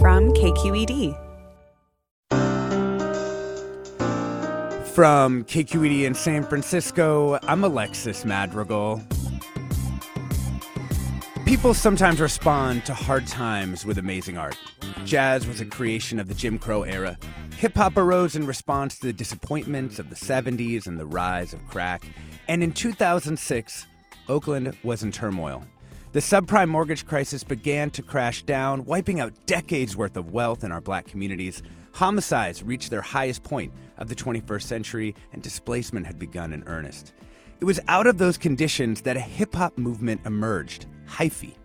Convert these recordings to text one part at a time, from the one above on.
From KQED. From KQED in San Francisco, I'm Alexis Madrigal. People sometimes respond to hard times with amazing art. Jazz was a creation of the Jim Crow era. Hip hop arose in response to the disappointments of the 70s and the rise of crack. And in 2006, Oakland was in turmoil. The subprime mortgage crisis began to crash down, wiping out decades worth of wealth in our black communities. Homicides reached their highest point of the 21st century, and displacement had begun in earnest. It was out of those conditions that a hip hop movement emerged, hyphy.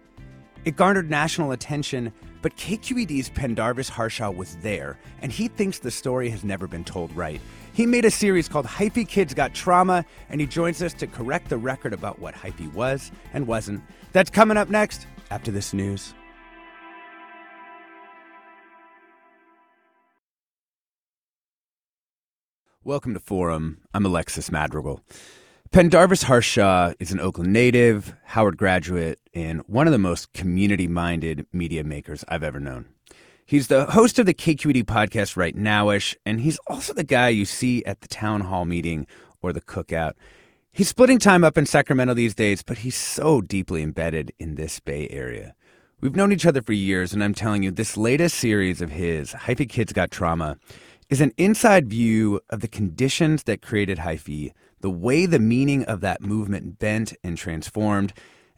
It garnered national attention, but KQED's Pendarvis Harshaw was there, and he thinks the story has never been told right. He made a series called Hyphy Kids Got Trauma, and he joins us to correct the record about what hyphy was and wasn't. That's coming up next after this news. Welcome to Forum. I'm Alexis Madrigal. Pendarvis Harshaw uh, is an Oakland native, Howard graduate, and one of the most community minded media makers I've ever known. He's the host of the KQED podcast Right Nowish, and he's also the guy you see at the town hall meeting or the cookout. He's splitting time up in Sacramento these days, but he's so deeply embedded in this Bay Area. We've known each other for years, and I'm telling you, this latest series of his, Hyphy Kids Got Trauma, is an inside view of the conditions that created hyphy, the way the meaning of that movement bent and transformed,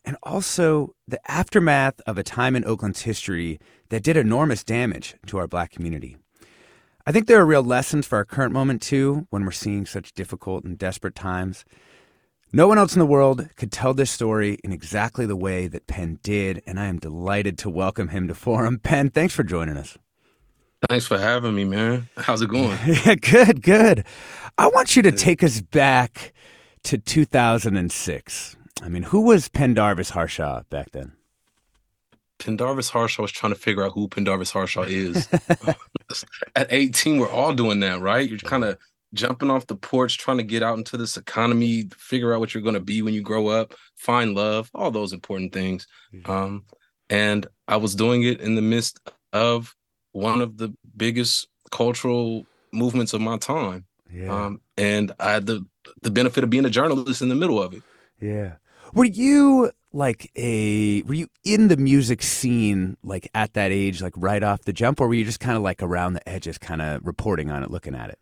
and also the aftermath of a time in Oakland's history that did enormous damage to our black community. I think there are real lessons for our current moment, too, when we're seeing such difficult and desperate times. No one else in the world could tell this story in exactly the way that Pen did, and I am delighted to welcome him to Forum. Pen, thanks for joining us. Thanks for having me, man. How's it going? yeah, good, good. I want you to take us back to 2006. I mean, who was Pendarvis Harshaw back then? Pendarvis Harshaw was trying to figure out who Pendarvis Harshaw is. At 18, we're all doing that, right? You're kind of jumping off the porch, trying to get out into this economy, figure out what you're going to be when you grow up, find love, all those important things. Um, and I was doing it in the midst of one of the biggest cultural movements of my time. Yeah. Um, and I had the the benefit of being a journalist in the middle of it. Yeah. Were you like a were you in the music scene like at that age, like right off the jump, or were you just kind of like around the edges, kind of reporting on it, looking at it?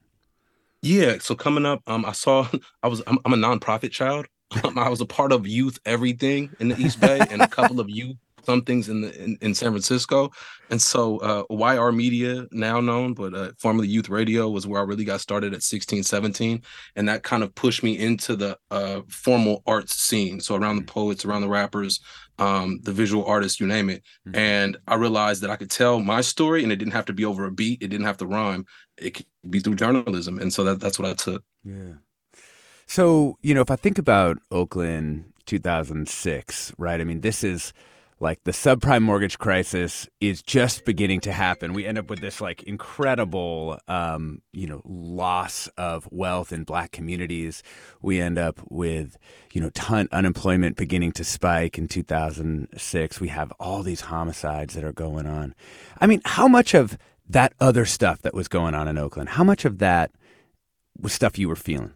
Yeah. So coming up, um, I saw I was I'm, I'm a nonprofit child. Um, I was a part of Youth Everything in the East Bay and a couple of youth some things in the in, in San Francisco, and so uh, YR Media, now known, but uh, formerly Youth Radio, was where I really got started at 16, 17, and that kind of pushed me into the uh, formal arts scene. So around the poets, around the rappers, um, the visual artists, you name it. Mm-hmm. And I realized that I could tell my story, and it didn't have to be over a beat. It didn't have to rhyme. It could be through journalism, and so that that's what I took. Yeah. So you know, if I think about Oakland 2006, right? I mean, this is like the subprime mortgage crisis is just beginning to happen. We end up with this like incredible, um, you know, loss of wealth in black communities. We end up with, you know, ton unemployment beginning to spike in 2006. We have all these homicides that are going on. I mean, how much of that other stuff that was going on in Oakland, how much of that was stuff you were feeling?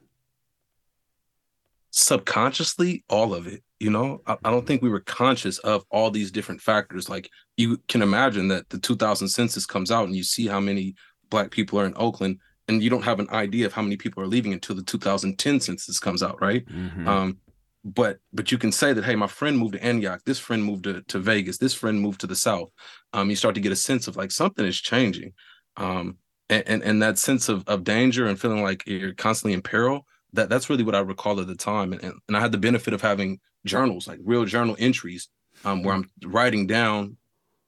Subconsciously, all of it you know I, I, don't think we were conscious of all these different factors. Like you can imagine that the 2000 census comes out and you see how many black people are in oakland and you don't have an idea of how many people are leaving until the 2010 census comes out right? Mm-hmm. um, but but you can say that hey my friend moved to antioch this friend moved to, to vegas this friend moved to the south. Um, you start to get a sense of like something is changing. Um, and, and, and that sense of, of danger and feeling like you're constantly in peril that that's really what i recall at the time. And, and i had the benefit of having journals like real journal entries um, where i'm writing down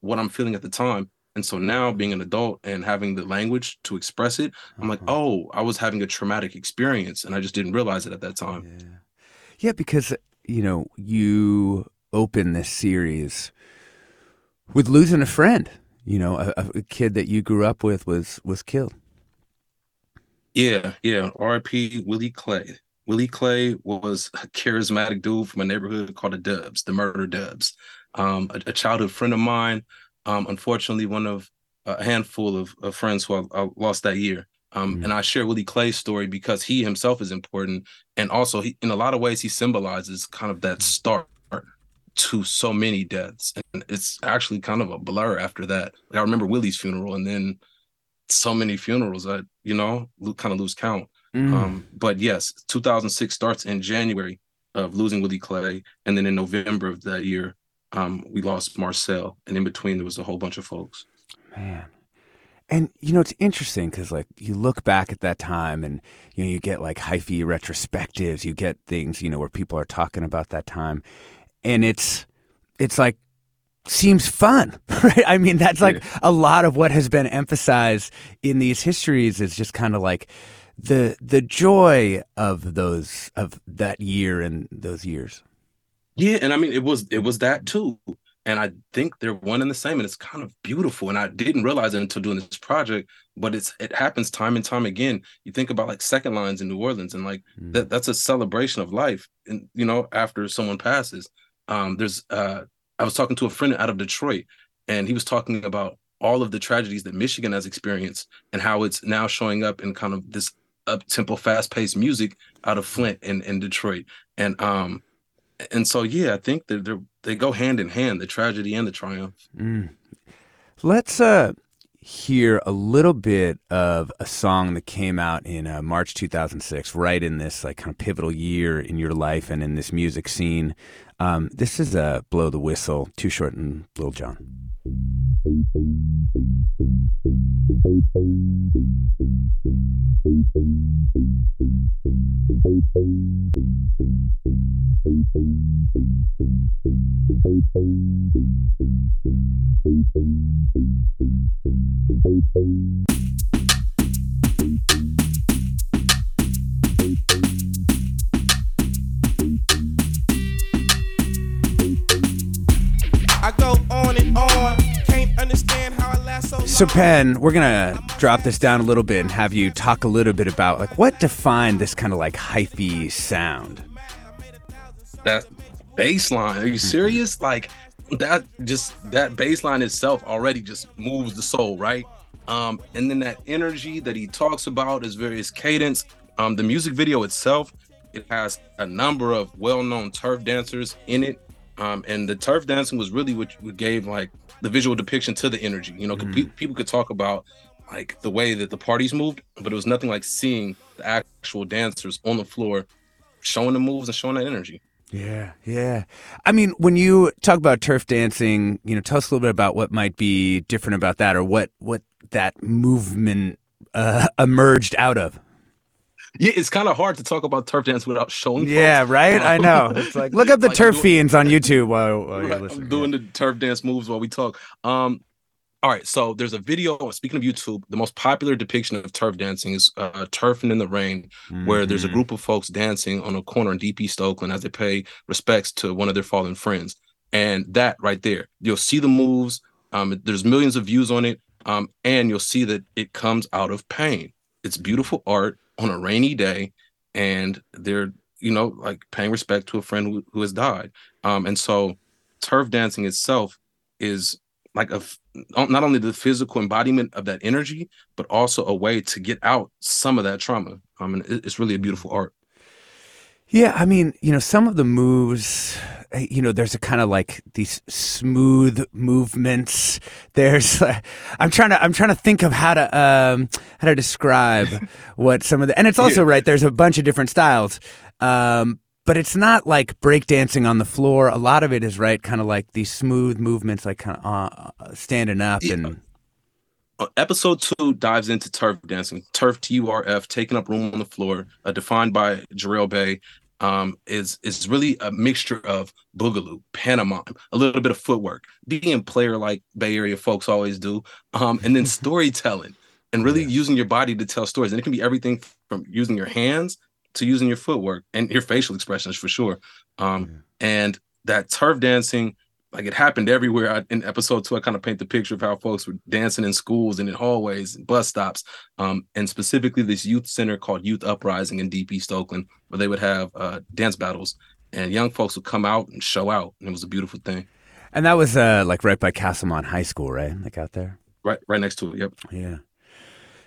what i'm feeling at the time and so now being an adult and having the language to express it i'm like Uh-huh. oh i was having a traumatic experience and i just didn't realize it at that time Yeah. Yeah, because you know, you open this series with losing a friend. You know, a, a kid that you grew up with was was killed. Yeah, yeah. R.I.P. Willie Clay. Willie Clay was a charismatic dude from a neighborhood called the Dubs, the Murder Dubs. Um, a, a childhood friend of mine. Um, unfortunately, one of a handful of, of friends who I, I lost that year. Um, Mm. And I share Willie Clay's story because he himself is important, and also he, in a lot of ways, he symbolizes kind of that start to so many deaths, and it's actually kind of a blur after that. Like I remember Willie's funeral, and then so many funerals that you know kind of lose count. Mm. Um, but yes, 2006 starts in January of losing Willie Clay, and then in November of that year, um, we lost Marcel, and in between there was a whole bunch of folks. Man. And you know it's interesting because like you look back at that time and you know you get like hyphy retrospectives, you get things you know where people are talking about that time, and it's it's like seems fun, right? I mean that's like a lot of what has been emphasized in these histories is just kind of like the the joy of those of that year and those years. Yeah, and I mean it was it was that too. And I think they're one and the same, and it's kind of beautiful. And I didn't realize it until doing this project, but it's it happens time and time again. You think about like second lines in New Orleans, and like Mm. that that's a celebration of life. And you know, after someone passes, um, there's uh, I was talking to a friend out of Detroit, and he was talking about all of the tragedies that Michigan has experienced and how it's now showing up in kind of this up tempo, fast paced music out of Flint and, and Detroit. And um, and so yeah, I think that they're they go hand in hand, the tragedy and the triumph. Mm. Let's uh, hear a little bit of a song that came out in uh, March 2006, right in this like kind of pivotal year in your life and in this music scene. Um, this is uh, "Blow the Whistle," Too Short and Lil Jon. I go so Pen, we're gonna drop this down a little bit and have you talk a little bit about like what defined this kind of like hyphy sound. That bass line, are you serious? Like that just that bass line itself already just moves the soul, right? Um, and then that energy that he talks about is various cadence. Um, the music video itself, it has a number of well-known turf dancers in it. Um, and the turf dancing was really what, what gave like the visual depiction to the energy. You know, pe- people could talk about like the way that the parties moved, but it was nothing like seeing the actual dancers on the floor showing the moves and showing that energy. Yeah, yeah. I mean, when you talk about turf dancing, you know, tell us a little bit about what might be different about that, or what what that movement uh, emerged out of. Yeah, it's kind of hard to talk about turf dance without showing. Yeah, folks. right. I know. It's like look up the Like turf doing- fiends on YouTube while, while you're listening. I'm doing the turf dance moves while we talk. Um, all right, so there's a video. Speaking of YouTube, the most popular depiction of turf dancing is uh, "Turfing in the Rain," where there's a Mhm. group of folks dancing on a corner in Deep East Oakland as they pay respects to one of their fallen friends. And that right there, you'll see the moves. Um, there's millions of views on it, um, and you'll see that it comes out of pain. It's beautiful art on a rainy day, and they're you know like paying respect to a friend who, who has died. Um, and so turf dancing itself is like a not only the physical embodiment of that energy, but also a way to get out some of that trauma. I mean, it- it's really a beautiful art. Yeah, I mean, you know, some of the moves, eh, you know, there's a kind of like these smooth movements. There's, uh, I'm trying to, I'm trying to think of how to, um, how to describe what some of the, and it's also right. There's a bunch of different styles, um, but it's not like breakdancing on the floor. A lot of it is right, kind of like these smooth movements, like kind of uh, uh, standing up and Uh, episode two dives into turf dancing. Turf T U R F, taking up room on the floor, uh, defined by Jarrell Bay, um, is is really a mixture of boogaloo, pantomime, a little bit of footwork, being player like Bay Area folks always do, um, and then storytelling and really using your body to tell stories. And it can be everything from using your hands to using your footwork and your facial expressions for sure. Um, And that turf dancing like it happened everywhere. I, in episode two, I kind of paint the picture of how folks were dancing in schools and in hallways and bus stops, um, and specifically this youth center called Youth Uprising in Deep East Oakland, where they would have uh, dance battles, and young folks would come out and show out, and it was a beautiful thing. and that was uh, like right by Castlemont High School, right? Like out there. Right, right next to it. Yep. Yeah.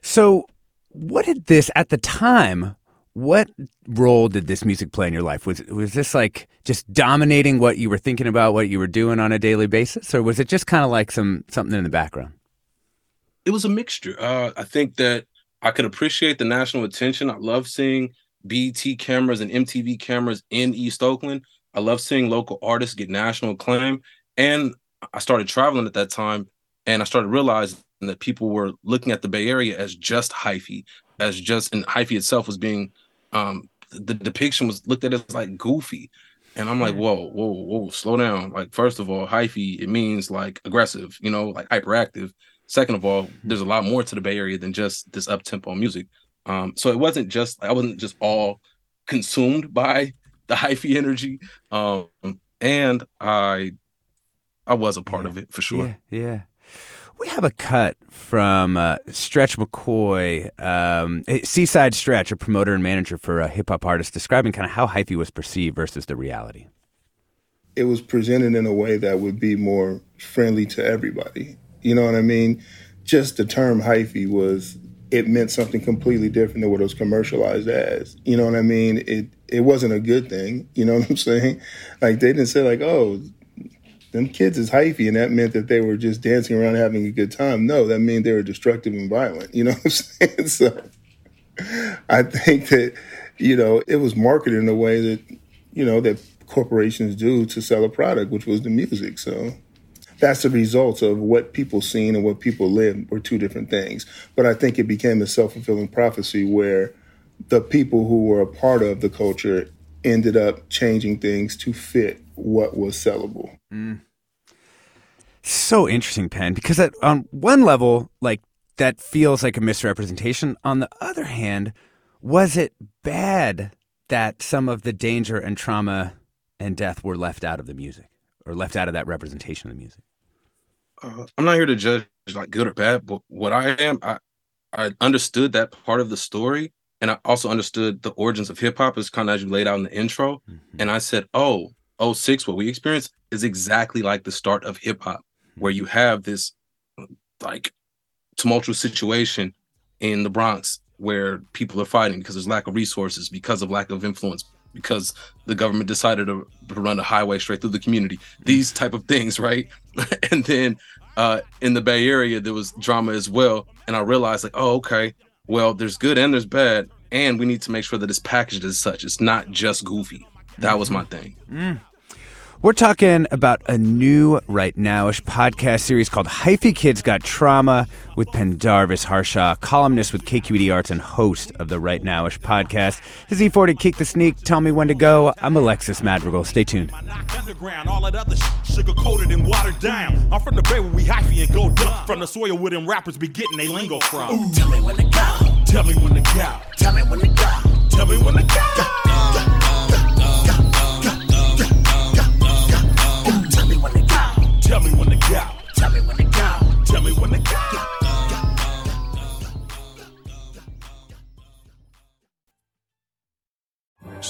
So, what did this at the time? What role did this music play in your life? Was was this like just dominating what you were thinking about, what you were doing on a daily basis, or was it just kind of like some something in the background? it was a mixture. Uh, I think that I could appreciate the national attention. I love seeing BT cameras and MTV cameras in East Oakland. I love seeing local artists get national acclaim. And I started traveling at that time, and I started realizing that people were looking at the Bay Area as just hyphy, as just, and hyphy itself was being, um, the depiction was looked at as like goofy. And I'm like, whoa, whoa, whoa, slow down. Like, first of all, hyphy, it means like aggressive, you know, like hyperactive. Second of all, there's a lot more to the Bay Area than just this up tempo music. Um, so it wasn't just I wasn't just all consumed by the hyphy energy. Um, and I I was a part of it for sure. Yeah, yeah. We have a cut from uh, Stretch McCoy, um, eh, Seaside Stretch, a promoter and manager for a hip hop artist, describing kind of how hyphy was perceived versus the reality. it was presented in a way that would be more friendly to everybody. You know what I mean? Just the term hyphy was it meant something completely different than what it was commercialized as. You know what I mean? It it wasn't a good thing. You know what I'm saying? Like they didn't say like, oh, them kids is hyphy, and that meant that they were just dancing around having a good time. No, that meant they were destructive and violent. You know what I'm saying? So I think that you know it was marketed in a way that you know that corporations do to sell a product, which was the music. So that's the result of what people seen and what people lived were two different things. But I think it became a self fulfilling prophecy where the people who were a part of the culture ended up changing things to fit what was sellable. So interesting, Pen, because at, on one level, like that feels like a misrepresentation. On the other hand, was it bad that some of the danger and trauma and death were left out of the music or left out of that representation of the music? uh, I'm not here to judge like good or bad, but what I am, I I understood that part of the story, and I also understood the origins of hip hop as kind of as you laid out in the intro. And I said, oh, 06, what we experienced is exactly like the start of hip hop, where you have this like tumultuous situation in the Bronx where people are fighting because there's lack of resources, because of lack of influence, because the government decided to run a highway straight through the community. These type of things, right? and then uh, in the Bay Area, there was drama as well, and I realized like, oh, okay, well, there's good and there's bad, and we need to make sure that it's packaged as such. It's not just goofy. That was my thing. We're talking about a new right nowish podcast series called Hyphy Kids Got Trauma with Pendarvis Harshaw, columnist with KQED Arts and host of the Right Nowish podcast. This is E40 Keak da Sneak. Tell me when to go. I'm Alexis Madrigal. Stay tuned. Underground, all that other sugar coated and watered down. I'm from the bay where we hyphy and go dumb. From the soil where them rappers be getting they lingo from. Tell me when to go. Tell me when to go. Tell me when to go. Tell me when to go.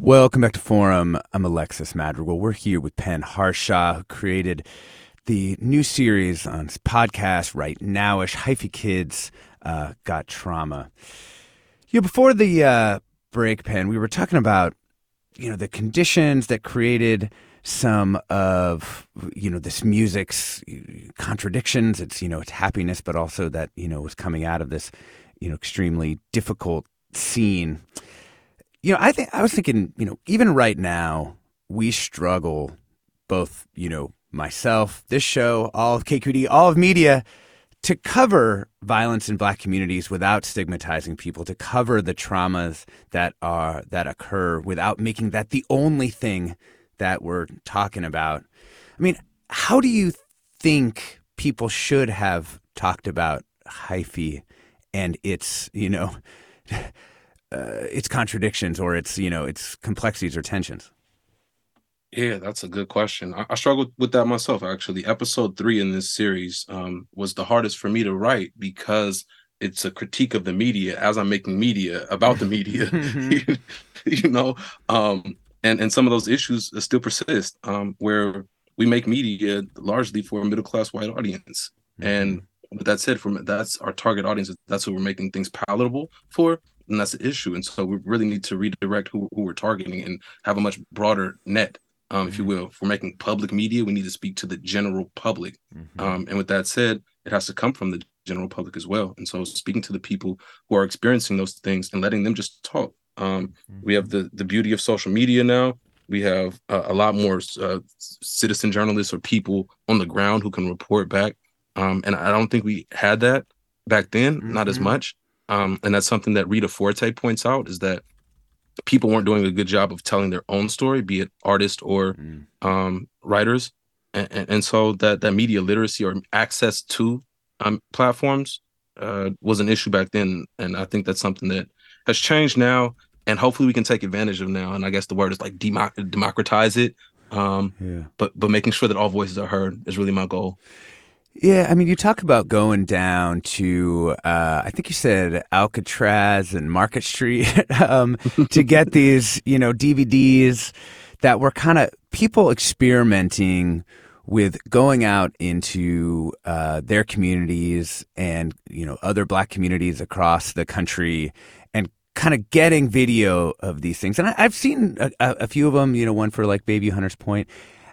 Welcome back to Forum. I'm Alexis Madrigal. We're here with Pen Harshaw, who created the new series on his podcast, Right Nowish, Hyphy Kids uh, Got Trauma. You know, before the uh, break, Pen, we were talking about, you know, the conditions that created some of, you know, this music's contradictions. It's, you know, it's happiness, but also that, you know, was coming out of this, you know, extremely difficult scene you know, I think I was thinking, you know, even right now, we struggle, both, you know, myself, this show, all of KQED, all of media, to cover violence in black communities without stigmatizing people, to cover the traumas that are that occur without making that the only thing that we're talking about. I mean, how do you think people should have talked about hyphy and its, you know, uh, its contradictions or its you know its complexities or tensions? Yeah, that's a good question. I, I, struggled with that myself. Actually, episode three in this series um, was the hardest for me to write because it's a critique of the media as I'm making media about the media. you know, um, and and some of those issues still persist. Um, where we make media largely for a middle class white audience, mm-hmm. and with that said, from that's our target audience. That's what we're making things palatable for and that's the issue. And so we really need to redirect who, who we're targeting and have a much broader net, um, if you mm-hmm. will. If we're making public media, we need to speak to the general public. Mm-hmm. Um, and with that said, it has to come from the general public as well. And so speaking to the people who are experiencing those things and letting them just talk. Um, mm-hmm. We have the the beauty of social media now. We have uh, a lot more uh, citizen journalists or people on the ground who can report back. Um, and I don't think we had that back then, mm-hmm. not as mm-hmm. much. Um, and that's something that Rita Forte points out is that people weren't doing a good job of telling their own story, be it artists or mm. um, writers. And, and, and, so that, that media literacy or access to um, platforms uh, was an issue back then. And I think that's something that has changed now. And hopefully we can take advantage of now. And I guess the word is like democ- democratize it. Um, yeah. But but making sure that all voices are heard is really my goal. Yeah, I mean, you talk about going down to, uh, I think you said Alcatraz and Market Street um, to get these, you know, DVDs that were kind of people experimenting with going out into uh, their communities and, you know, other black communities across the country and kind of getting video of these things. And I, have seen a, a, few of them, you know, one for like Bayview Hunters Point.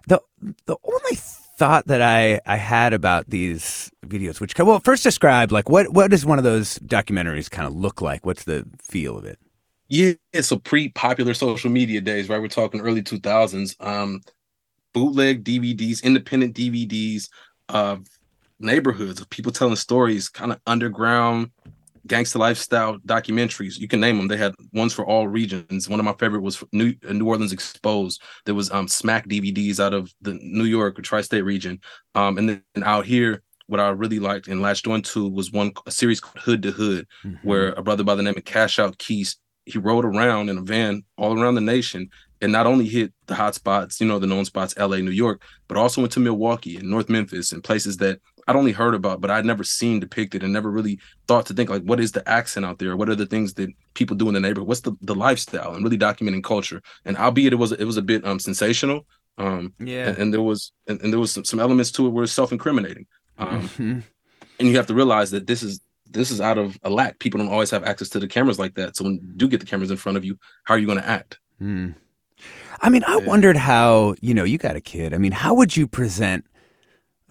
The, the only thought that I, I had about these videos, which well, first describe like what what does one of those documentaries kind of look like? What's the feel of it? Yeah, it's a pre-popular social media days, right? We're talking early two thousands. Um, bootleg DVDs, independent DVDs of neighborhoods of people telling stories, kind of underground gangster lifestyle documentaries. You can name them. They had ones for all regions. One of my favorite was New uh, New Orleans Exposed. There was um Smack DVDs out of the New York or tri-state region. Um, and then out here, what I really liked and latched onto was one a series called Hood to Hood, mm-hmm. where a brother by the name of Cash Out Keys he rode around in a van all around the nation and not only hit the hot spots, you know, the known spots, LA, New York, but also went to Milwaukee and North Memphis and places that I'd only heard about, but I'd never seen depicted and never really thought to think like, what is the accent out there? What are the things that people do in the neighborhood? What's the, the lifestyle and really documenting culture? And albeit it was it was a bit um sensational, um yeah, and, and there was and, and, there was some, some elements to it where it's self incriminating, um, mm-hmm. and you have to realize that this is this is out of a lack. People don't always have access to the cameras like that. So when you do get the cameras in front of you, how are you going to act? Mm. I mean, I yeah. wondered how you know you got a kid. I mean, how would you present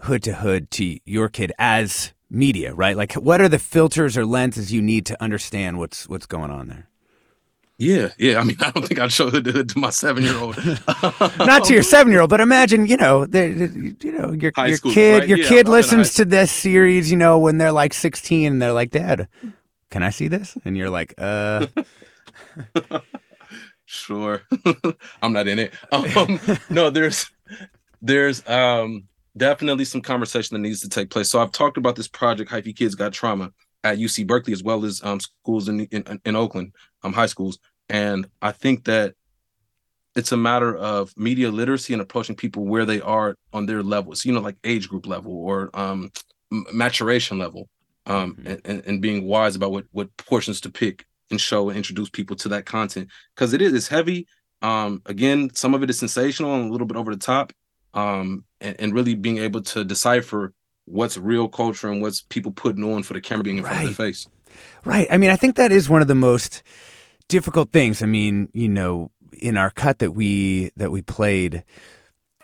hood to hood to your kid as media, right? Like, what are the filters or lenses you need to understand what's what's going on there? Yeah, yeah. I mean, I don't think I'd show hood to hood to my seven year old. Not to your seven year old, but imagine, you know, the, you know, your High your school, kid, right? your yeah, kid listens to this series, you know, when they're like sixteen, and they're like, "Dad, can I see this?" And you're like, "Uh." sure. I'm not in it. Um, no, there's there's um definitely some conversation that needs to take place. So I've talked about this project, Hyphy Kids Got Trauma, at UC Berkeley as well as um schools in in, in Oakland, um high schools, and I think that it's a matter of media literacy and approaching people where they are on their levels, you know, like age group level or um maturation level, um mm-hmm. and, and being wise about what what portions to pick and show and introduce people to that content because it is it's heavy. Um, again, some of it is sensational and a little bit over the top. Um, and, and really being able to decipher what's real culture and what's people putting on for the camera being in front of their face. Right. I mean, I think that is one of the most difficult things. I mean, you know, in our cut that we that we played,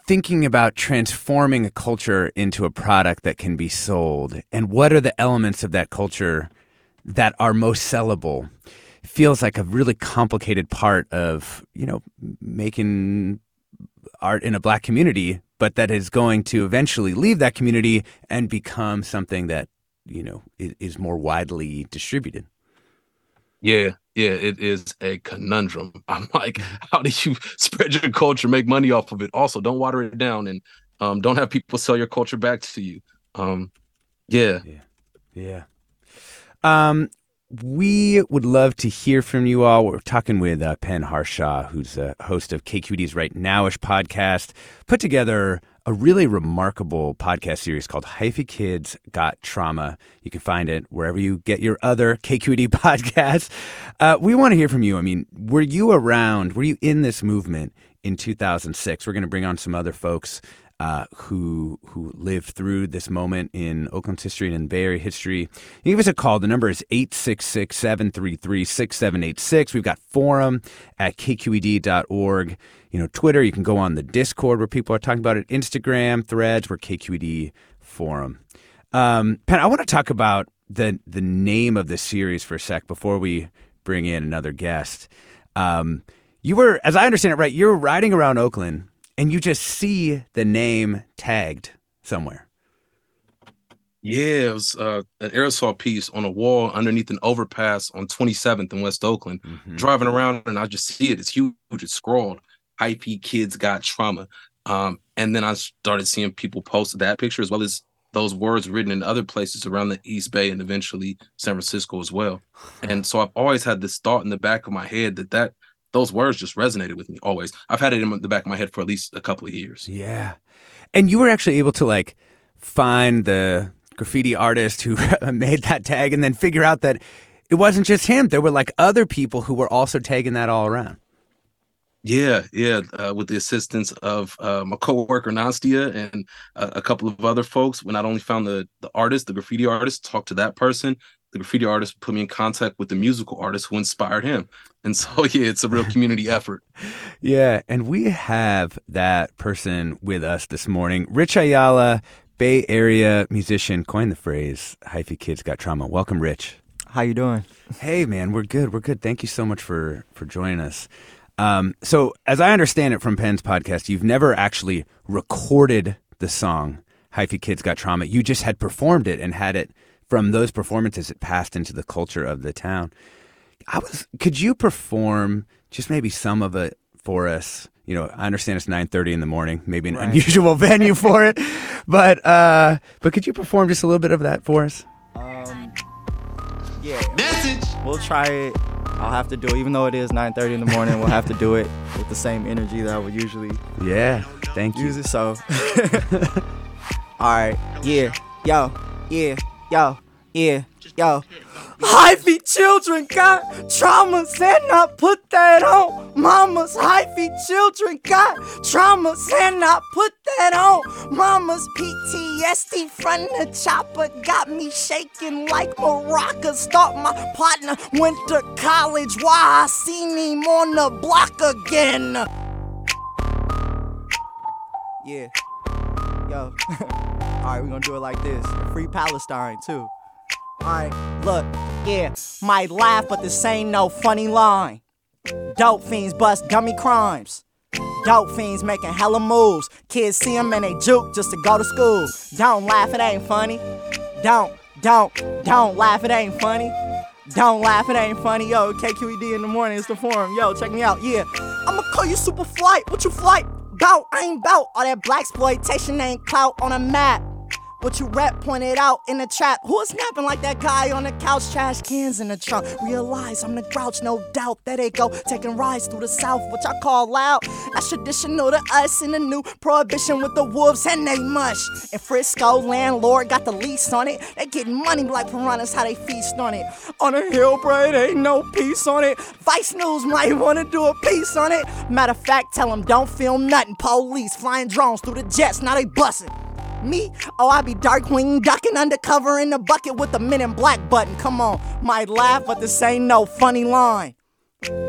thinking about transforming a culture into a product that can be sold and what are the elements of that culture that are most sellable feels like a really complicated part of you know making art in a black community but that is going to eventually leave that community and become something that you know is, more widely distributed. Yeah yeah it is a conundrum. I'm like how do you spread your culture make money off of it? Also don't water it down and um, don't have people sell your culture back to you. Um, yeah. Yeah yeah. Um, we would love to hear from you all. We're talking with uh, Pen Harshaw, who's a host of KQED's Right Nowish podcast, put together a really remarkable podcast series called Hyphy Kids Got Trauma. You can find it wherever you get your other KQED podcasts. Uh, we want to hear from you. I mean, were you around? Were you in this movement in 2006? We're going to bring on some other folks uh, who who lived through this moment in Oakland's history and in Bay Area history. You give us a call. The number is 866-733-6786. We've got forum at kqed.org. You know, Twitter, you can go on the Discord where people are talking about it, Instagram, threads, where KQED forum. Um, Pen, I want to talk about the the name of the series for a sec before we bring in another guest. Um, you were, as I understand it, right? You're riding around Oakland and you just see the name tagged somewhere. Yeah, it was uh, an aerosol piece on a wall underneath an overpass on 27th in West Oakland. Mm-hmm. Driving around and I just see it. It's huge. It's scrawled. IP kids got trauma. Um, and then I started seeing people post that picture as well as those words written in other places around the East Bay and eventually San Francisco as well. And so I've always had this thought in the back of my head that that those words just resonated with me always. I've had it in the back of my head for at least a couple of years. Yeah. And you were actually able to like find the graffiti artist who made that tag and then figure out that it wasn't just him. There were like other people who were also tagging that all around. Yeah, yeah, uh, with the assistance of uh, my coworker Nastia and uh, a couple of other folks. We not only found the the artist, the graffiti artist, talked to that person, the graffiti artist put me in contact with the musical artist who inspired him. And so, yeah, it's a real community effort. Yeah. And we have that person with us this morning. Rich Iyala, Bay Area musician, coined the phrase, hyphy kids got trauma. Welcome, Rich. How you doing? Hey, man, we're good. We're good. Thank you so much for, for joining us. Um, so, as I understand it from Pen's podcast, you've never actually recorded the song Hyphy Kids Got Trauma. You just had performed it and had it from those performances, it passed into the culture of the town. I was. Could you perform just maybe some of it for us? You know, I understand it's nine thirty in the morning, maybe an right. unusual venue for it, but uh, but could you perform just a little bit of that for us? Um, yeah. Message. We'll try it. I'll have to do it, even though it is 9:30 in the morning. We'll have to do it with the same energy that I would usually. Yeah. Thank you. Use it so. All right. Yeah. Yo. Yeah. Yo. Yeah, yo. Hyphy children got traumas and I put that on. Mama's hyphy children got traumas and I put that on. Mama's PTSD from the chopper got me shaking like maracas. Thought my partner went to college. Why I seen him on the block again? Yeah. Yo. Alright, we gonna do it like this. Free Palestine, too. Alright, look, yeah, might laugh, but this ain't no funny line. Dope fiends bust dummy crimes. Dope fiends making hella moves. Kids see them and they juke just to go to school. Don't laugh, it ain't funny. Don't, don't, don't laugh, it ain't funny. Don't laugh, it ain't funny. Yo, KQED in the morning is the forum. Yo, check me out. Yeah, I'ma call you super flight. What you flight? Bout, I ain't bout. All that black exploitation ain't clout on a map. What you rap pointed out in the trap. Who's snapping like that guy on the couch? Trash cans in the trunk. Realize I'm the grouch, no doubt. There they go, taking rides through the south, which I call loud. That's traditional to us in the new prohibition with the wolves and they mush. In Frisco, landlord got the lease on it. They getting money like piranhas, how they feast on it. On a hill, bro, ain't no peace on it. Vice News might wanna do a piece on it. Matter of fact, tell them don't film nothing. Police flying drones through the jets, now they bustin'. Me? Oh, I be Darkwing ducking undercover in the bucket with the men in black button. Come on, might laugh, but this ain't no funny line.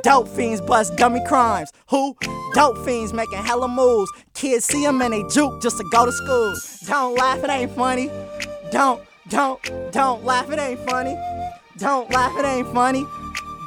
Dope fiends bust dummy crimes. Who? Dope fiends making hella moves. Kids see them and they juke just to go to school. Don't laugh, it ain't funny. Don't, don't, don't laugh, it ain't funny. Don't laugh, it ain't funny.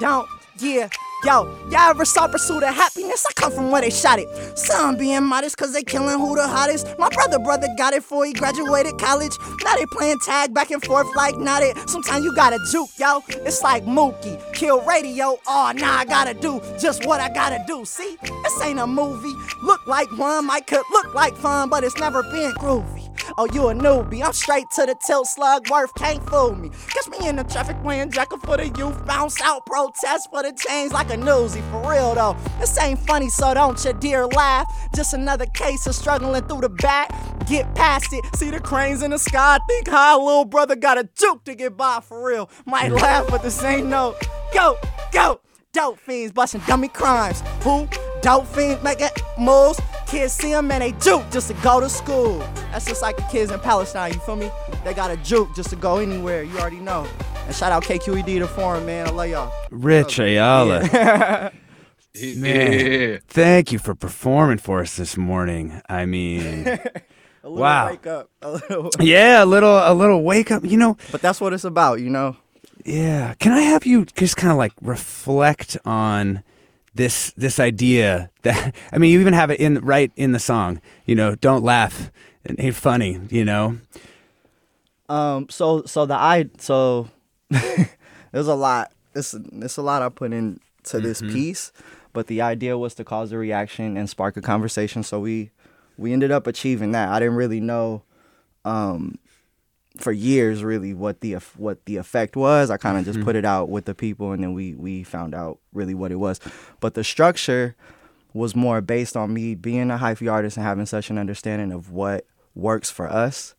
Don't, yeah. Yo, y'all ever saw Pursuit of Happiness? I come from where they shot it. Some being modest cause they killing who the hottest. My brother, brother got it before he graduated college. Now they playing tag back and forth like not it. Sometimes you gotta juke, yo. It's like Mookie, kill radio. Oh, nah, I gotta do just what I gotta do. See, this ain't a movie. Look like one, might could look like fun, but it's never been groovy. Oh, you a newbie. I'm straight to the tilt slug. Worth can't fool me. Catch me in the traffic playing jacket for the youth. Bounce out, protest for the change like a newsie. For real though, this ain't funny, so don't you dear laugh. Just another case of struggling through the back. Get past it. See the cranes in the sky. Think how a little brother got a juke to get by for real. Might laugh, but this ain't no. Go, go. Dope fiends busting dummy crimes. Who? Dope fiends making moves. Kids see them and they juke just to go to school. That's just like the kids in Palestine, you feel me? They got a juke just to go anywhere, you already know. And shout out KQED, the forum, man. I love y'all. Rich Iyala. Yeah. Man, Yeah. thank you for performing for us this morning. I mean, A little Wow. wake up. A little. yeah, a little, a little wake up. You know, But that's what it's about, you know? yeah. Can I have you just kind of like reflect on this this idea that I mean, you even have it in right in the song. You know, don't laugh. It ain't funny. You know. Um, so so the I so there's a lot. It's it's a lot I put into this piece, but the idea was to cause a reaction and spark a conversation. So we we ended up achieving that. I didn't really know um for years really what the what the effect was. I kind of just put mm-hmm. it out with the people and then we we found out really what it was. But the structure was more based on me being a hyphy artist and having such an understanding of what works for us.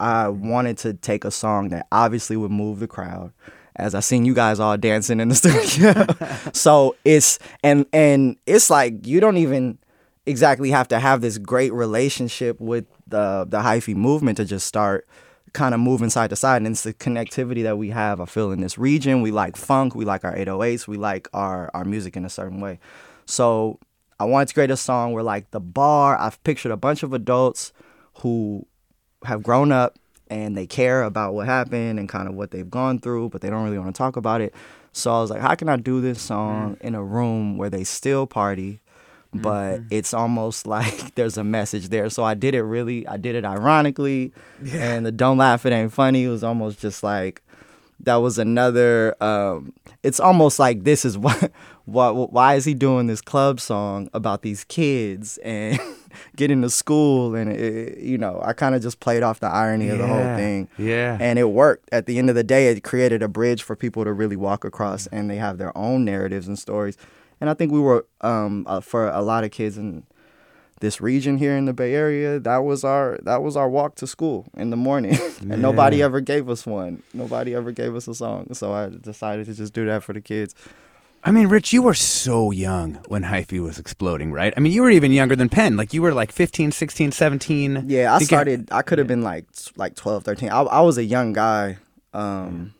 I wanted to take a song that obviously would move the crowd. As I seen you guys all dancing in the studio, so it's and and it's like you don't even exactly have to have this great relationship with the the hyphy movement to just start kind of moving side to side. And it's the connectivity that we have. I feel in this region. We like funk. We like our 808s. We like our our music in a certain way. So I wanted to create a song where like the bar. I've pictured a bunch of adults who have grown up and they care about what happened and kind of what they've gone through, but they don't really want to talk about it. So I was like, how can I do this song mm. in a room where they still party, but it's almost like there's a message there. So I did it really, I did it ironically, and the "Don't Laugh, It Ain't Funny" It was almost just like that was another. Um, it's almost like this is what, what, why is he doing this club song about these kids and getting to school and it, you know I kind of just played off the irony of the whole thing. yeah. and it worked. At the end of the day, it created a bridge for people to really walk across, and they have their own narratives and stories. And I think we were um, uh, for a lot of kids in this region here in the Bay Area, that was our that was our walk to school in the morning, and nobody ever gave us one. Nobody ever gave us a song, so I decided to just do that for the kids. I mean, Rich, you were so young when hyphy was exploding, right? I mean, you were even younger than Pen. Like, you were like 15, 16, 17. Yeah, I started. I could have been like like 12, 13. I, I was a young guy. Um,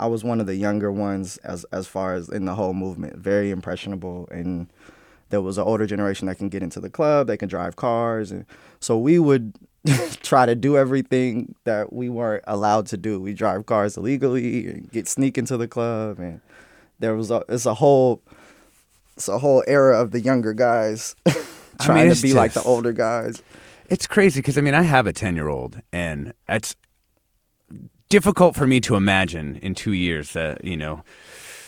I was one of the younger ones as as far as in the whole movement. Very impressionable, and there was an older generation that can get into the club. They can drive cars, and so we would try to do everything that we weren't allowed to do. We drive cars illegally, and get sneak into the club, and there was a it's a whole it's a whole era of the younger guys trying it's to be like the older guys. It's crazy because I mean I have a ten year old and it's difficult for me to imagine in two years that you know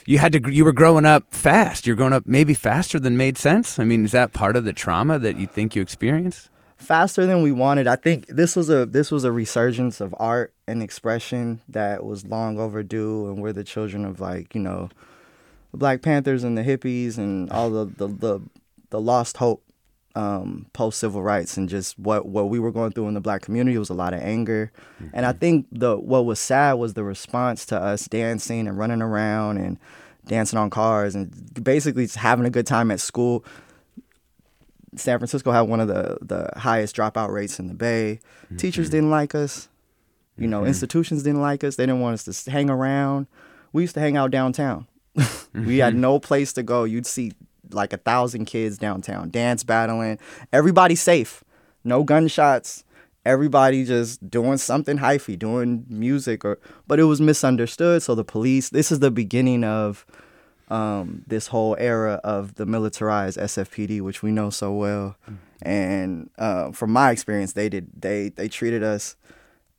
you had to you were growing up fast. You're growing up maybe faster than made sense. I mean, is that part of the trauma that you think you experienced? Faster than we wanted. I think this was a this was a resurgence of art and expression that was long overdue, and we're the children of like you know the Black Panthers and the hippies and all the the the, the lost hope um, post civil rights and just what what we were going through in the black community was a lot of anger, mm-hmm. and I think the what was sad was the response to us dancing and running around and dancing on cars and basically just having a good time at school. San Francisco had one of the the highest dropout rates in the Bay. Mm-hmm. Teachers didn't like us. You know, mm-hmm. institutions didn't like us. They didn't want us to hang around. We used to hang out downtown. we had mm-hmm. no place to go. You'd see like a thousand kids downtown, dance battling. Everybody safe, no gunshots. Everybody just doing something hyphy, doing music, or but it was misunderstood. So the police. This is the beginning of um, this whole era of the militarized SFPD, which we know so well. Mm-hmm. And uh, from my experience, they did they they treated us.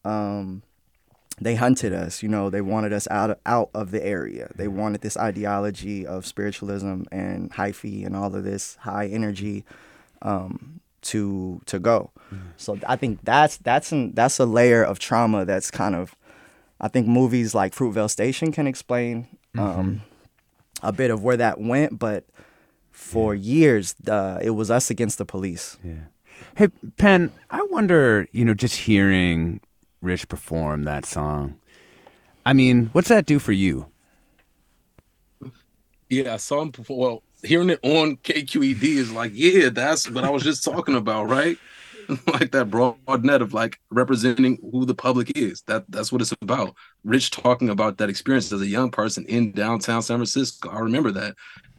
Um, they hunted us you know they wanted us out of, out of the area they mm-hmm. wanted this ideology of spiritualism and hyphy and all of this high energy um, to to go mm-hmm. so i think that's that's an, that's a layer of trauma that's kind of i think movies like fruitvale station can explain um, mm-hmm. a bit of where that went but for yeah. years uh, it was us against the police yeah hey Pen i wonder you know just hearing Rich perform that song. I mean, what's that do for you? Yeah, I saw him perform. Well, hearing it on KQED is like, yeah, that's what I was just talking about, right? like that broad net of like representing who the public is. That that's what it's about. Rich talking about that experience as a young person in downtown San Francisco. I remember that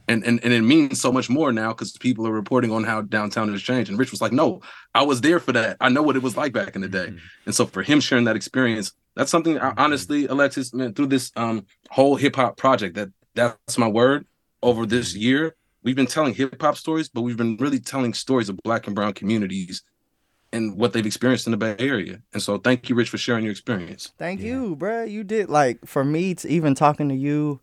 and and, and it means so much more now because people are reporting on how downtown has changed. And Rich was like, "No, I was there for that. I know what it was like back in the day." Mm-hmm. And so for him sharing that experience, that's something I, honestly, Alexis, man, through this um whole hip hop project, that that's my word. Over this mm-hmm. year, we've been telling hip hop stories, but we've been really telling stories of Black and Brown communities and what they've experienced in the Bay Area. And so, thank you, Rich, for sharing your experience. Thank yeah. you, bro. You did like for me to even talking to you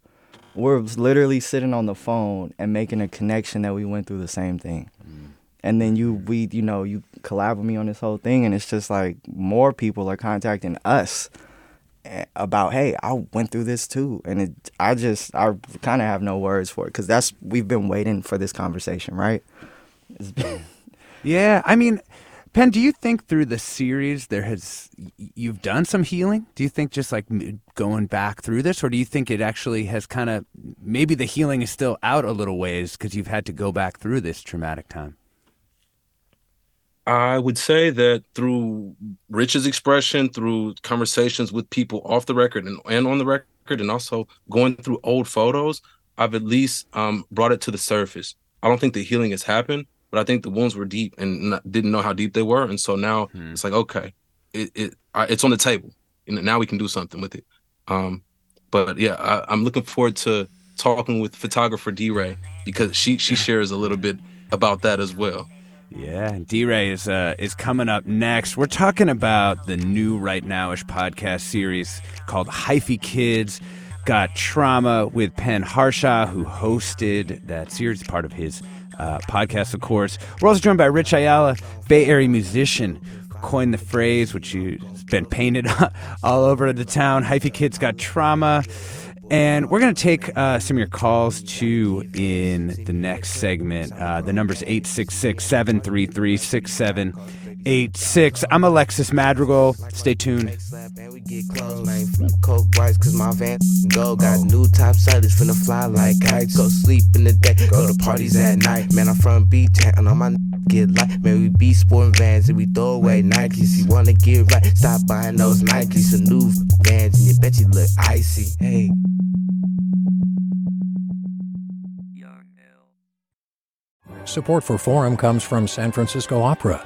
we're literally sitting on the phone and making a connection that we went through the same thing. Mm. And then you we you know, you collab with me on this whole thing and it's just like more people are contacting us eh, about hey i went through this too and it, i just i kind of have no words for it because that's we've been waiting for this conversation right yeah i mean Pen, do you think through the series there has you've done some healing? Do you think just like going back through this, or do you think it actually has kind of maybe the healing is still out a little ways because you've had to go back through this traumatic time? I would say that through Rich's expression, through conversations with people off the record and, and on the record, and also going through old photos, I've at least um, brought it to the surface. I don't think the healing has happened, but I think the wounds were deep and not, didn't know how deep they were, and so now hmm. it's like okay, it, it it's on the table. Know, now we can do something with it. Um, but yeah, I, am looking forward to talking with photographer D Ray because she she shares a little bit about that as well. Yeah, D Ray is uh, is coming up next. We're talking about the new Right Nowish podcast series called Hyphy Kids. Got trauma with Pen Harshaw, who hosted that series, part of his uh, podcast, of course. We're also joined by Rich Iyala, Bay Area musician, who coined the phrase, which has been painted all over the town. Hyphy Kids got trauma. And we're going to take uh, some of your calls too in the next segment. Uh, the number's 866 733 eight six. I'm Alexis Madrigal. Stay tuned. Coke cause my van go. Got oh. new top sellers finna fly like kites. Go sleep in the day, go to parties at night. Man, I'm from B Town, on my get light. Man, we be sporting vans and we throw away Nikes. You wanna get right, stop buying those Nikes. Some new vans and you bet you look icy. Hey. Support for Forum comes from San Francisco Opera.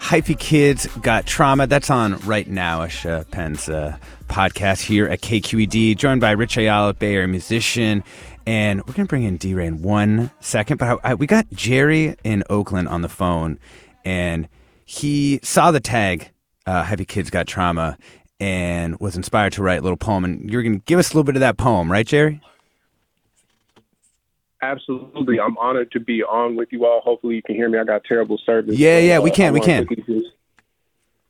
Hyphy Kids Got Trauma. That's on right now, uh, Pen's uh, podcast here at KQED, joined by Rich Iyala, Bay Area musician. And we're going to bring in D Ray in one second. But I, I, we got Jerry in Oakland on the phone, and he saw the tag, uh, Hyphy Kids Got Trauma, and was inspired to write a little poem. And you're going to give us a little bit of that poem, right, Jerry? Absolutely. I'm honored to be on with you all. Hopefully you can hear me. I got terrible service. Yeah, yeah, we uh, can, we can.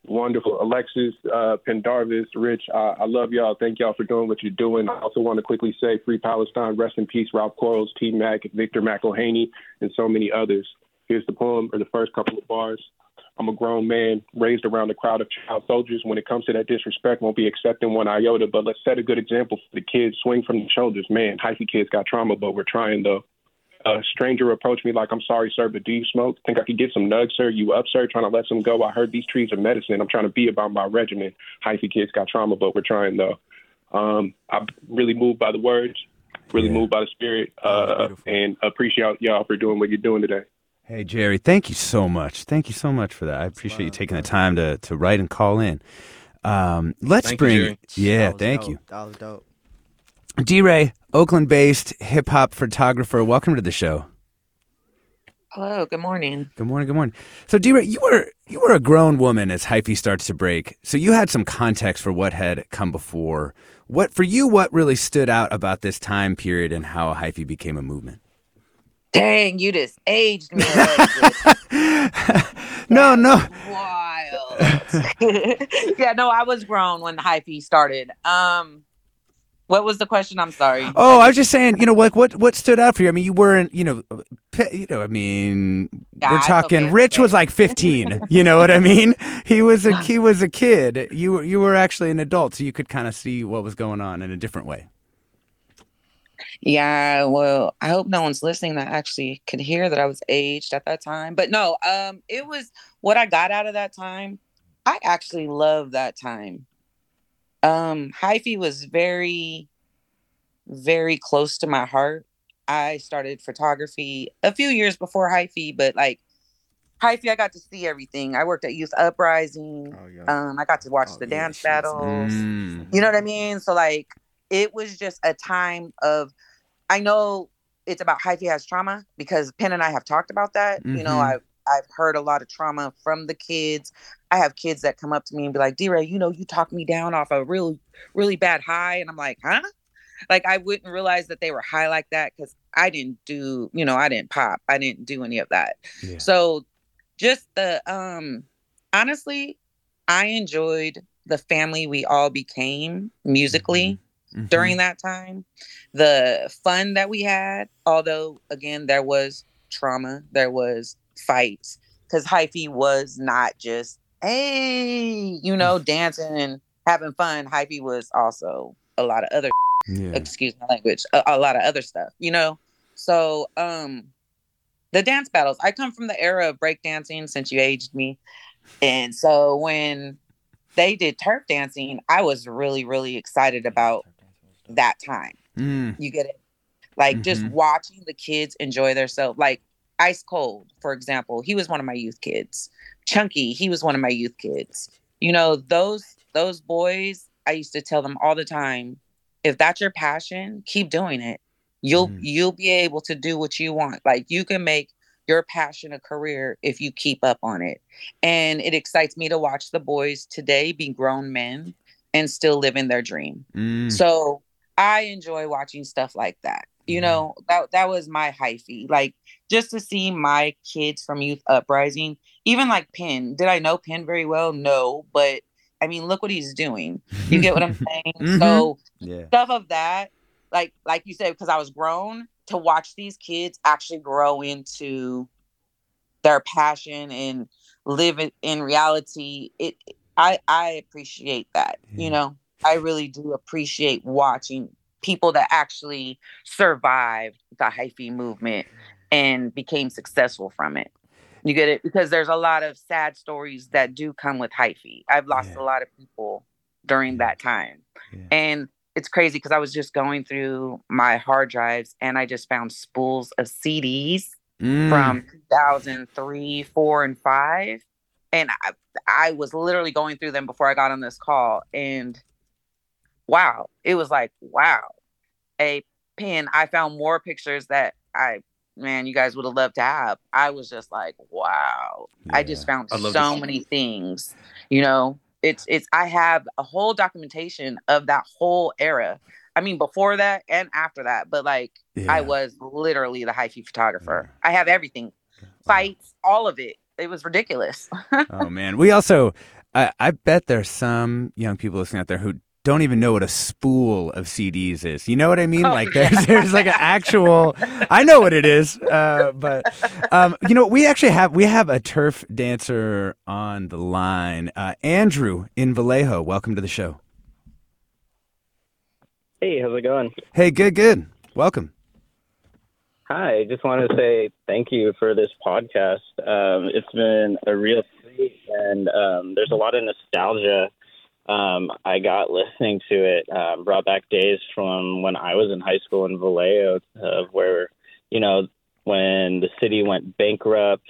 Wonderful. Alexis, uh, Pendarvis, Rich, uh, I love y'all. Thank y'all for doing what you're doing. I also want to quickly say Free Palestine, rest in peace, Ralph Quarles, T Mac, Victor McElhaney, and so many others. Here's the poem or the first couple of bars. I'm a grown man raised around a crowd of child soldiers. When it comes to that disrespect, won't be accepting one iota. But let's set a good example for the kids. Swing from the shoulders, man. Hyphy kids got trauma, but we're trying though. A stranger approached me like, I'm sorry, sir, but do you smoke? Think I could get some nugs, sir? You up, sir? Trying to let some go? I heard these trees are medicine. I'm trying to be about my regimen. Hyphy kids got trauma, but we're trying though. Um, I'm really moved by the words, really moved by the spirit, uh, and appreciate y'all for doing what you're doing today. Hey, Jerry, thank you so much. Thank you so much for that. I appreciate you taking the time to, to write and call in. Um, let's Thank bring. Jerry. yeah, thank dope. you. That was dope. D Ray, Oakland based hip hop photographer. Welcome to the show. Hello, good morning. Good morning. Good morning. So, D Ray, you were you were a grown woman as hyphy starts to break. So you had some context for what had come before. What for you? What really stood out about this time period and how hyphy became a movement? Dang, you just aged me. No, no. Wild. yeah, no, I was grown when the hyphy started. Um, what was the question? I'm sorry. Oh, I was just saying, you know, like what what stood out for you? I mean, you weren't, you know, pe- you know, I mean, Yeah, we're talking. okay, Rich was like 15. you know what I mean? He was a he was a kid. You were you were actually an adult, so you could kind of see what was going on in a different way. Yeah, well, I hope no one's listening that actually could hear that I was aged at that time. But no, um, it was what I got out of that time. I actually love that time. Um, hyphy was very, very close to my heart. I started photography a few years before hyphy, but like hyphy, I got to see everything. I worked at Youth Uprising. Oh Um, I got to watch the dance battles. Mm. You know what I mean? So like it was just a time of I know it's about hyphy has trauma because Pen and I have talked about that. You know, Mhm. I've I've heard a lot of trauma from the kids. I have kids that come up to me and be like, D-Ray, you know, you talked me down off a really, really bad high. And I'm like, huh? Like I wouldn't realize that they were high like that because I didn't do, you know, I didn't pop. I didn't do any of that. Yeah. So just the um honestly, I enjoyed the family we all became musically during that time. The fun that we had, although again there was trauma, there was fights because hyphy was not just hey, you know, dancing and having fun. Hyphy was also a lot of other Yeah. excuse my language, a, a lot of other stuff, you know? So, um, the dance battles, I come from the era of breakdancing since you aged me. And so when they did turf dancing, I was really, really excited about that time. Mm. You get it? Like just Mhm. watching the kids enjoy themselves. Like Ice Cold, for example, he was one of my youth kids. Chunky, he was one of my youth kids. You know, those those boys, I used to tell them all the time, if that's your passion, keep doing it. You'll Mm. you'll be able to do what you want. Like you can make your passion a career if you keep up on it. And it excites me to watch the boys today be grown men and still living their dream. Mm. So I enjoy watching stuff like that. You know, that that was my hyphy. Like just to see my kids from Youth Uprising, even like Pen. Did I know Pen very well? No, but I mean, look what he's doing. You get what I'm saying? Mhm. So Yeah. stuff of that, like like you said, because I was grown to watch these kids actually grow into their passion and live it in reality. It I I appreciate that. You know, I really do appreciate watching people that actually survived the hyphy movement and became successful from it. You get it? Because there's a lot of sad stories that do come with hyphy. I've lost a lot of people during that time. And it's crazy because I was just going through my hard drives and I just found spools of CDs Mm. from 2003, 4, and 5. And I, I was literally going through them before I got on this call. And wow, it was like, wow, a pin. I found more pictures that I, man, you guys would have loved to have. I was just like, wow. I just found I so this. many things, you know. It's it's I have a whole documentation of that whole era. I mean, before that and after that, but like Yeah. I was literally the hyphy photographer. I have everything, fights, all of it. It was ridiculous. oh man, we also. I, I bet there's some young people listening out there who don't even know what a spool of CDs is. You know what I mean? Oh, like there's there's like an actual. I know what it is, uh, but um, you know we actually have we have a turf dancer on the line. Uh, Andrew in Vallejo, welcome to the show. Hey, how's it going? Hey, good, good. Welcome. Hi, just wanted to say thank you for this podcast. Um, it's been a real treat, and um, there's a lot of nostalgia um, I got listening to it. Um, brought back days from when I was in high school in Vallejo, of where you know when the city went bankrupt.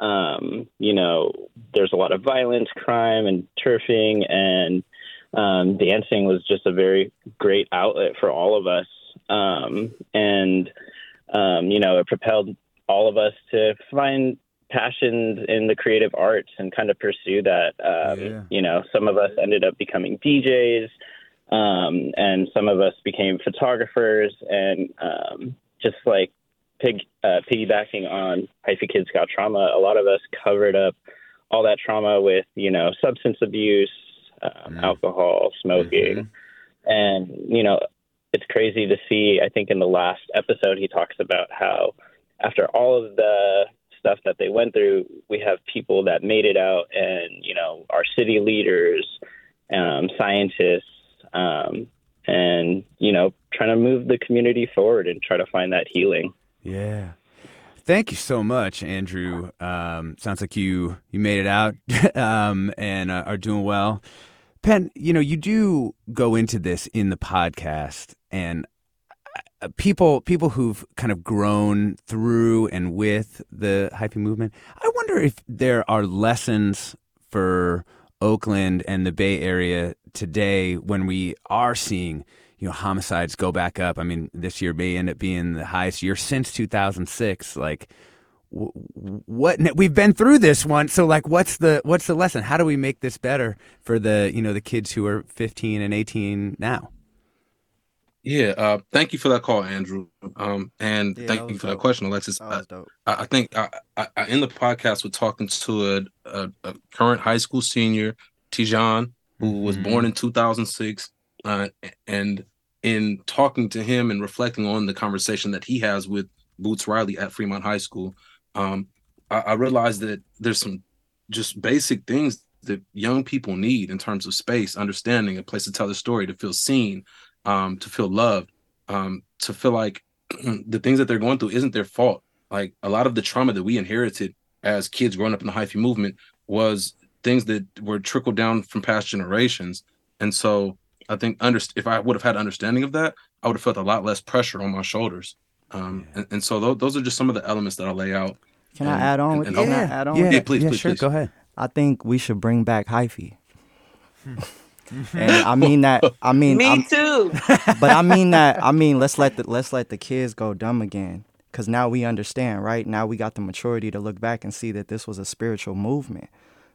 Um, you know, there's a lot of violence, crime, and turfing, and um, dancing was just a very great outlet for all of us. Um, and um, you know, it propelled all of us to find passions in the creative arts and kind of pursue that. Um, You know, some of us ended up becoming DJs, um, and some of us became photographers, and um, just like pig, uh, piggybacking on Hyphy Kids Got Trauma, a lot of us covered up all that trauma with, you know, substance abuse, um, alcohol, smoking. And, you know, it's crazy to see. I think in the last episode, he talks about how after all of the stuff that they went through, we have people that made it out, and you know, our city leaders, um, scientists, um, and you know, trying to move the community forward and try to find that healing. Yeah. Thank you so much, Andrew. Um, sounds like you you made it out um, and uh, are doing well. Pen, you know, you do go into this in the podcast, and people people who've kind of grown through and with the hyphy movement. I wonder if there are lessons for Oakland and the Bay Area today when we are seeing you know homicides go back up. I mean, this year may end up being the highest year since 2006. Like, what we've been through this one. So, like, what's the what's the lesson? How do we make this better for the you know the kids who are 15 and 18 now? Yeah, uh, thank you for that call, Andrew. Um, and Yeah, thank you for that question, Alexis. That I- dope. I, think I, I, I in the podcast we're talking to a, a, a current high school senior, Tijan, who was born in 2006, uh, and in talking to him and reflecting on the conversation that he has with Boots Riley at Fremont High School, um, I, I realized that there's some just basic things that young people need in terms of space, understanding, a place to tell their story, to feel seen, um, to feel loved, um, to feel like the things that they're going through isn't their fault. Like a lot of the trauma that we inherited as kids growing up in the hyphy movement was things that were trickled down from past generations. And so I think under, if I would have had understanding of that, I would have felt a lot less pressure on my shoulders. Um, and, and so tho- those are just some of the elements that I lay out. Can I add on and- with and Can I add on? Yeah, with that? please, please, please. Go ahead. I think we should bring back hyphy. And I mean that. I mean, Me I'm- too. but I mean that. I mean, let's let the let's let the kids go dumb again, because now we understand, right? Now we got the maturity to look back and see that this was a spiritual movement.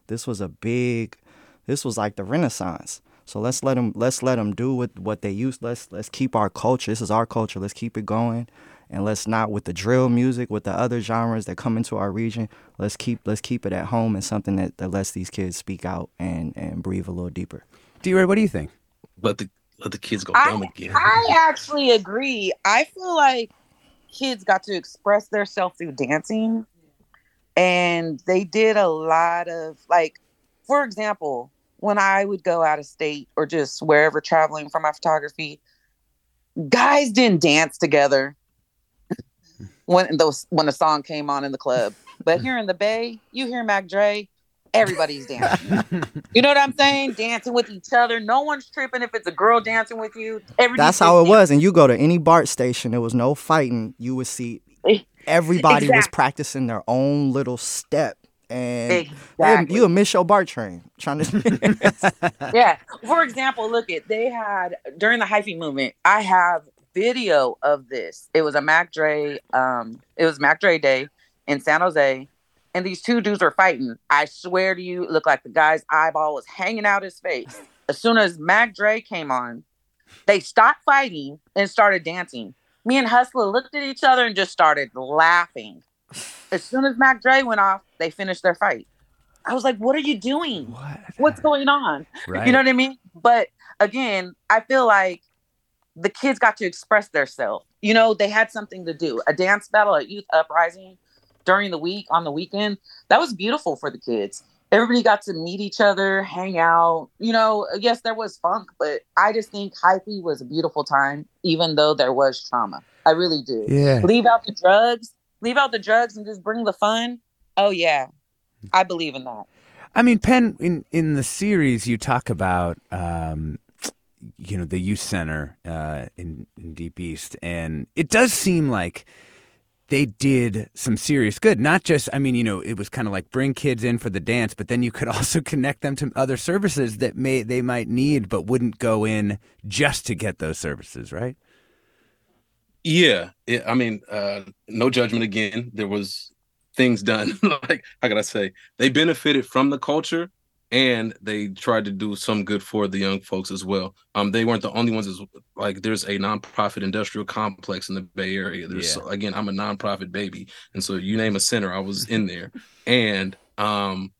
This was a big. This was like the Renaissance. So let's let them let's let them do what what they used. Let's let's keep our culture. This is our culture. Let's keep it going, and let's not with the drill music, with the other genres that come into our region. Let's keep let's keep it at home and something that, that lets these kids speak out and and breathe a little deeper. D-Ray, what do you think? Let the let the kids go I, dumb again. I actually agree. I feel like kids got to express themselves through dancing, and they did a lot of like, for example, when I would go out of state or just wherever traveling for my photography, guys didn't dance together when those when the song came on in the club. But here in the Bay, you hear Mac Dre, everybody's dancing. you know what I'm saying? Dancing with each other. No one's tripping if it's a girl dancing with you. That's how it was. And you go to any BART station, there was no fighting. You would see everybody was practicing their own little step. And Exactly. you would Michelle your BART train trying to. yeah. For example, look at they had during the hyphy movement. I have video of this. It was a Mac Dre. Um, it was Mac Dre Day in San Jose, and these two dudes were fighting. I swear to you, it looked like the guy's eyeball was hanging out his face. As soon as Mac Dre came on, they stopped fighting and started dancing. Me and Hustler looked at each other and just started laughing. As soon as Mac Dre went off, they finished their fight. I was like, "What are you doing? What's going on?" Right. You know what I mean? But again, I feel like the kids got to express themselves. You know, they had something to do. A dance battle a Youth Uprising during the week on the weekend. That was beautiful for the kids. Everybody got to meet each other, hang out. You know, yes, there was funk, but I just think hyphy was a beautiful time, even though there was trauma. I really do. Yeah. Leave out the drugs, leave out the drugs and just bring the fun. Oh yeah. I believe in that. I mean, Pen, in in the series, you talk about, um, you know, the youth center uh, in, in Deep East, and it does seem like they did some serious good. Not just, I mean, you know, it was kind of like bring kids in for the dance, but then you could also connect them to other services that may they might need, but wouldn't go in just to get those services, right? Yeah, it, I mean, uh, no judgment again. There was things done. like how can I say? They benefited from the culture, and they tried to do some good for the young folks as well. Um, they weren't the only ones. As like, there's a nonprofit industrial complex in the Bay Area. There's Yeah. again, I'm a nonprofit baby, and so you name a center, I was in there, and um.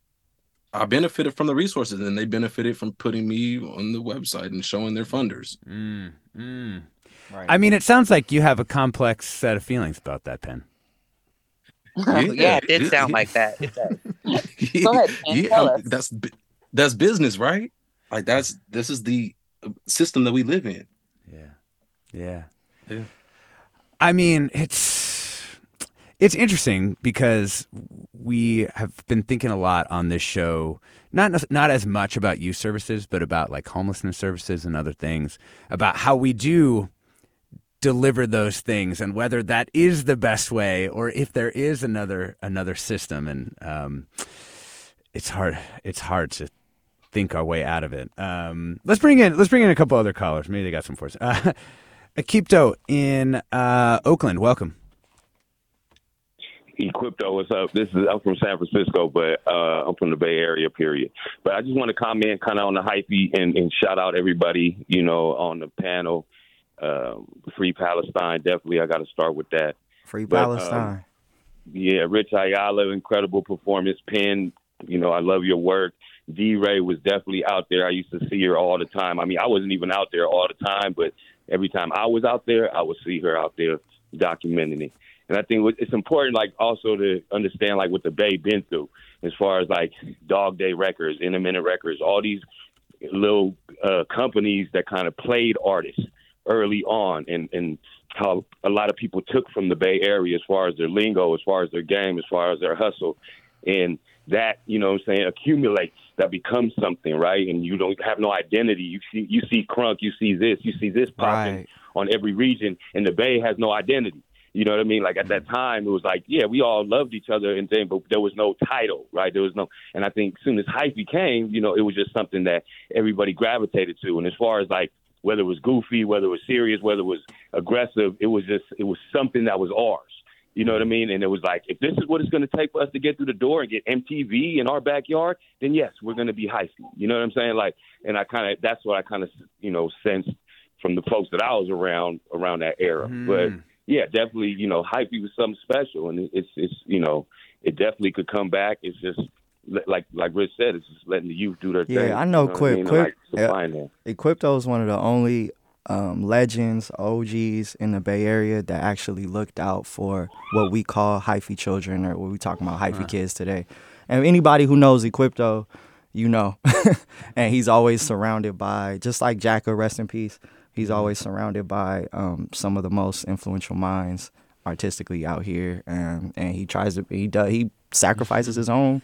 I benefited from the resources, and they benefited from putting me on the website and showing their funders. Mm, mm. Right. I mean, it sounds like you have a complex set of feelings about that, Pen. yeah, it did sound like that. It does. Go ahead, Ken, yeah, tell us. that's bu- that's business, right? Like that's this is the uh, system that we live in. Yeah. Yeah. Yeah. I mean, it's it's interesting because we have been thinking a lot on this show, not not as much about youth services, but about like homelessness services and other things, about how we do deliver those things and whether that is the best way or if there is another another system and um, it's hard it's hard to think our way out of it. Um, let's bring in let's bring in a couple other callers. Maybe they got some for us. Uh, Equipto in uh, Oakland, welcome. Equipto, what's up? This is I'm from San Francisco, but uh, I'm from the Bay Area, period. But I just want to comment kind of on the hyphy and, and shout out everybody, you know, on the panel. Um, Free Palestine, definitely. I got to start with that. Free But, um, Palestine. Yeah, Rich Iyala, incredible performance. Pen, you know, I love your work. D Ray was definitely out there. I used to see her all the time. I mean, I wasn't even out there all the time, but every time I was out there, I would see her out there documenting it. And I think it's important, like, also to understand, like, what the Bay been through as far as, like, Dog Day Records, Intermittent Records, all these little uh, companies that kind of played artists early on and, and how a lot of people took from the Bay Area as far as their lingo, as far as their game, as far as their hustle. And that, you know what I'm saying, accumulates, that becomes something, right? And you don't have no identity. You see you see crunk, you see this, you see this popping Right. on every region, and the Bay has no identity. You know what I mean? Like at that mm-hmm. time, it was like, yeah, we all loved each other and thing, but there was no title, right? There was no, and I think as soon as hype became, you know, it was just something that everybody gravitated to. And as far as like whether it was goofy, whether it was serious, whether it was aggressive, it was just it was something that was ours. You know what I mean? And it was like, if this is what it's going to take for us to get through the door and get MTV in our backyard, then yes, we're going to be hyphy. You know what I'm saying? Like, and I kind of that's what I kind of you know sensed from the folks that I was around around that era. Mm. But yeah, definitely, you know, hyphy was something special, and it's it's you know, it definitely could come back. It's just like like Rich said, it's just letting the youth do their Yeah, thing. I know you what Quip. mean? And, Quip, like. Equipto is one of the only um, legends, OGs in the Bay Area that actually looked out for what we call hyphy children or what we talking about hyphy Right. kids today. And anybody who knows Equipto, you know. and he's always surrounded by, just like Jacka, rest in peace, he's always surrounded by um, some of the most influential minds artistically out here. And, and he tries to, he does, he sacrifices his own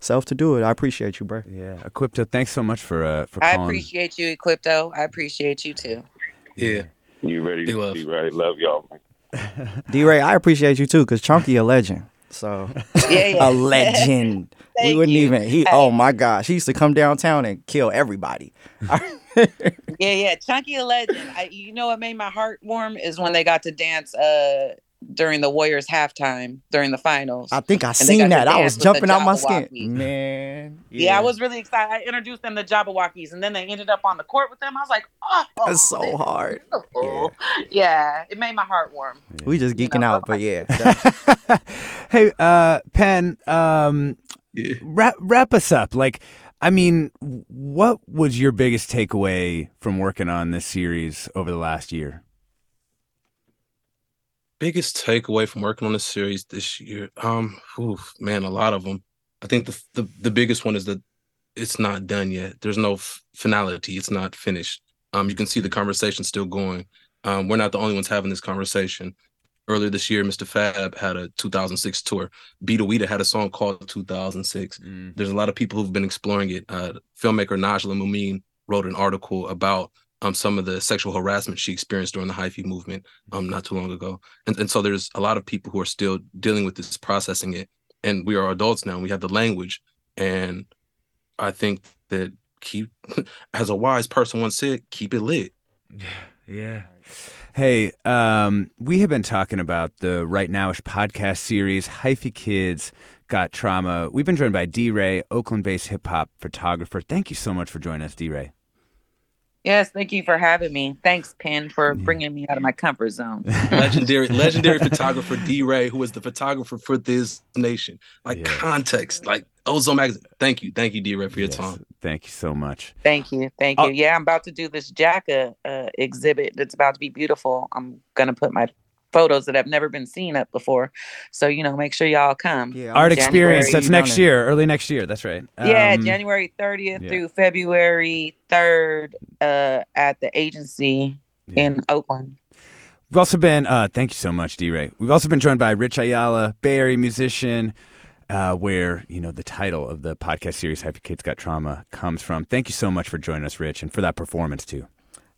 self to do it. I appreciate you, bro. Yeah. Equipto, thanks so much for uh for I calling. appreciate you, Equipto. I appreciate you too. Yeah. You ready to be right? Love y'all. man. D Ray, I appreciate you too, because Chunky a legend. So Yeah, yeah. a legend. we wouldn't you. even he oh my gosh. He used to come downtown and kill everybody. Yeah, yeah. Chunky a legend. I, you know what made my heart warm is when they got to dance uh during the Warriors halftime during the finals. I think I seen that. I was jumping out my skin. Man. Yeah. I was really excited. I introduced them to Jabbawockeez, and then they ended up on the court with them. I was like, oh, That's so hard. yeah. It made my heart warm. We just geeking out, but yeah. Hey, uh, Pen, um, wrap wrap us up. Like, I mean, what was your biggest takeaway from working on this series over the last year? Biggest takeaway from working on this series this year um oof, man a lot of them i think the, the the biggest one is that it's not done yet. There's no f- finality. It's not finished. Um you can see the conversation still going. Um we're not the only ones having this conversation. Earlier this year mr fab had a 2006 tour. Beta Weeda had a song called 2006 there's a lot of people who've been exploring it. Uh filmmaker Nijla Mu'min wrote an article about um, some of the sexual harassment she experienced during the hyphy movement um, not too long ago. And, and so there's a lot of people who are still dealing with this, processing it. And we are adults now, and we have the language. And I think that keep, as a wise person once said, keep it lit. Yeah. Hey, um, we have been talking about the Rightnowish podcast series, Hyphy Kids Got Trauma. We've been joined by D Ray, Oakland based hip hop photographer. Thank you so much for joining us, D Ray. Yes, thank you for having me. Thanks, Pen, for bringing me out of my comfort zone. legendary, legendary photographer D. Ray, who was the photographer for this nation. Like context, like Ozone Magazine. Thank you, thank you, D. Ray, for your time. Thank you so much. Thank you, thank Oh. you. Yeah, I'm about to do this Jacka uh, exhibit. That's about to be beautiful. I'm gonna put my photos that have never been seen up before. So you know, make sure y'all come. Yeah, Art Experience, that's next year, early next year. That's right. yeah, Um, January 30th yeah. through February 3rd uh, at the agency in Oakland. We've also been, uh, thank you so much, D Ray. We've also been joined by Rich Iyala, Bay Area musician, uh, where, you know, the title of the podcast series, Hyphy Kids Got Trauma, comes from. Thank you so much for joining us, Rich, and for that performance, too.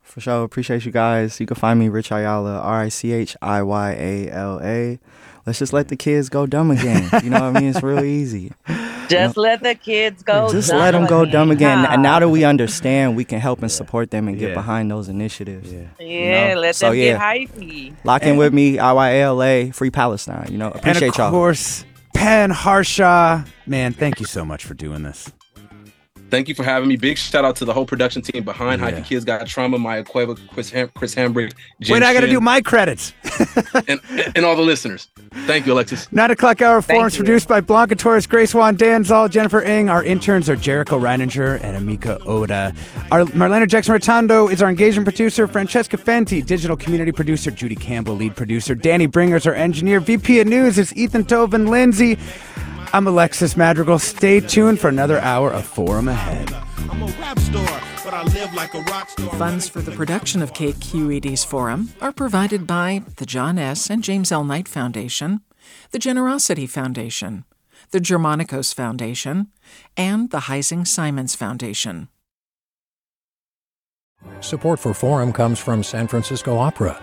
For sure. Appreciate you guys. You can find me, Rich Iyala, R I C H I Y A L A. Let's just let the kids go dumb again. You know what I mean? It's real easy. Just let the kids go. Just dumb let them go dumb again. Huh. And now that we understand, we can help and support them and get Yeah. behind those initiatives. Yeah. Yeah, know? let So, them yeah. get hyphy. Lock in with me, IYLA, Free Palestine. You know, appreciate and of y'all. Of course, Pen Harshaw, Man, thank you so much for doing this. Thank you for having me. Big shout out to the whole production team behind Yeah. Hyphy Kids Got Trauma, Maya Cueva, Chris, Ham- Chris Hambrick, Jen Wait, I got to do my credits. and, and all the listeners. Thank you, Alexis. Nine o'clock hour forums you. produced by Blanca Torres, Grace Juan, Dan Zoll, Jennifer Ng. Our interns are Jericho Reininger and Amika Oda. Our Marlena Jackson Rotondo is our engagement producer. Francesca Fenty, digital community producer. Judy Campbell, lead producer. Danny Bringers, our engineer. VP of News is Ethan Toven Lindsey. I'm Alexis Madrigal. Stay tuned for another hour of Forum Ahead. I'm a rap star, but I live like a rock star. Funds for the production of KQED's forum are provided by the John S. and James L. Knight Foundation, the Generosity Foundation, the Germanacos Foundation, and the Heising Simons Foundation. Support for Forum comes from San Francisco Opera.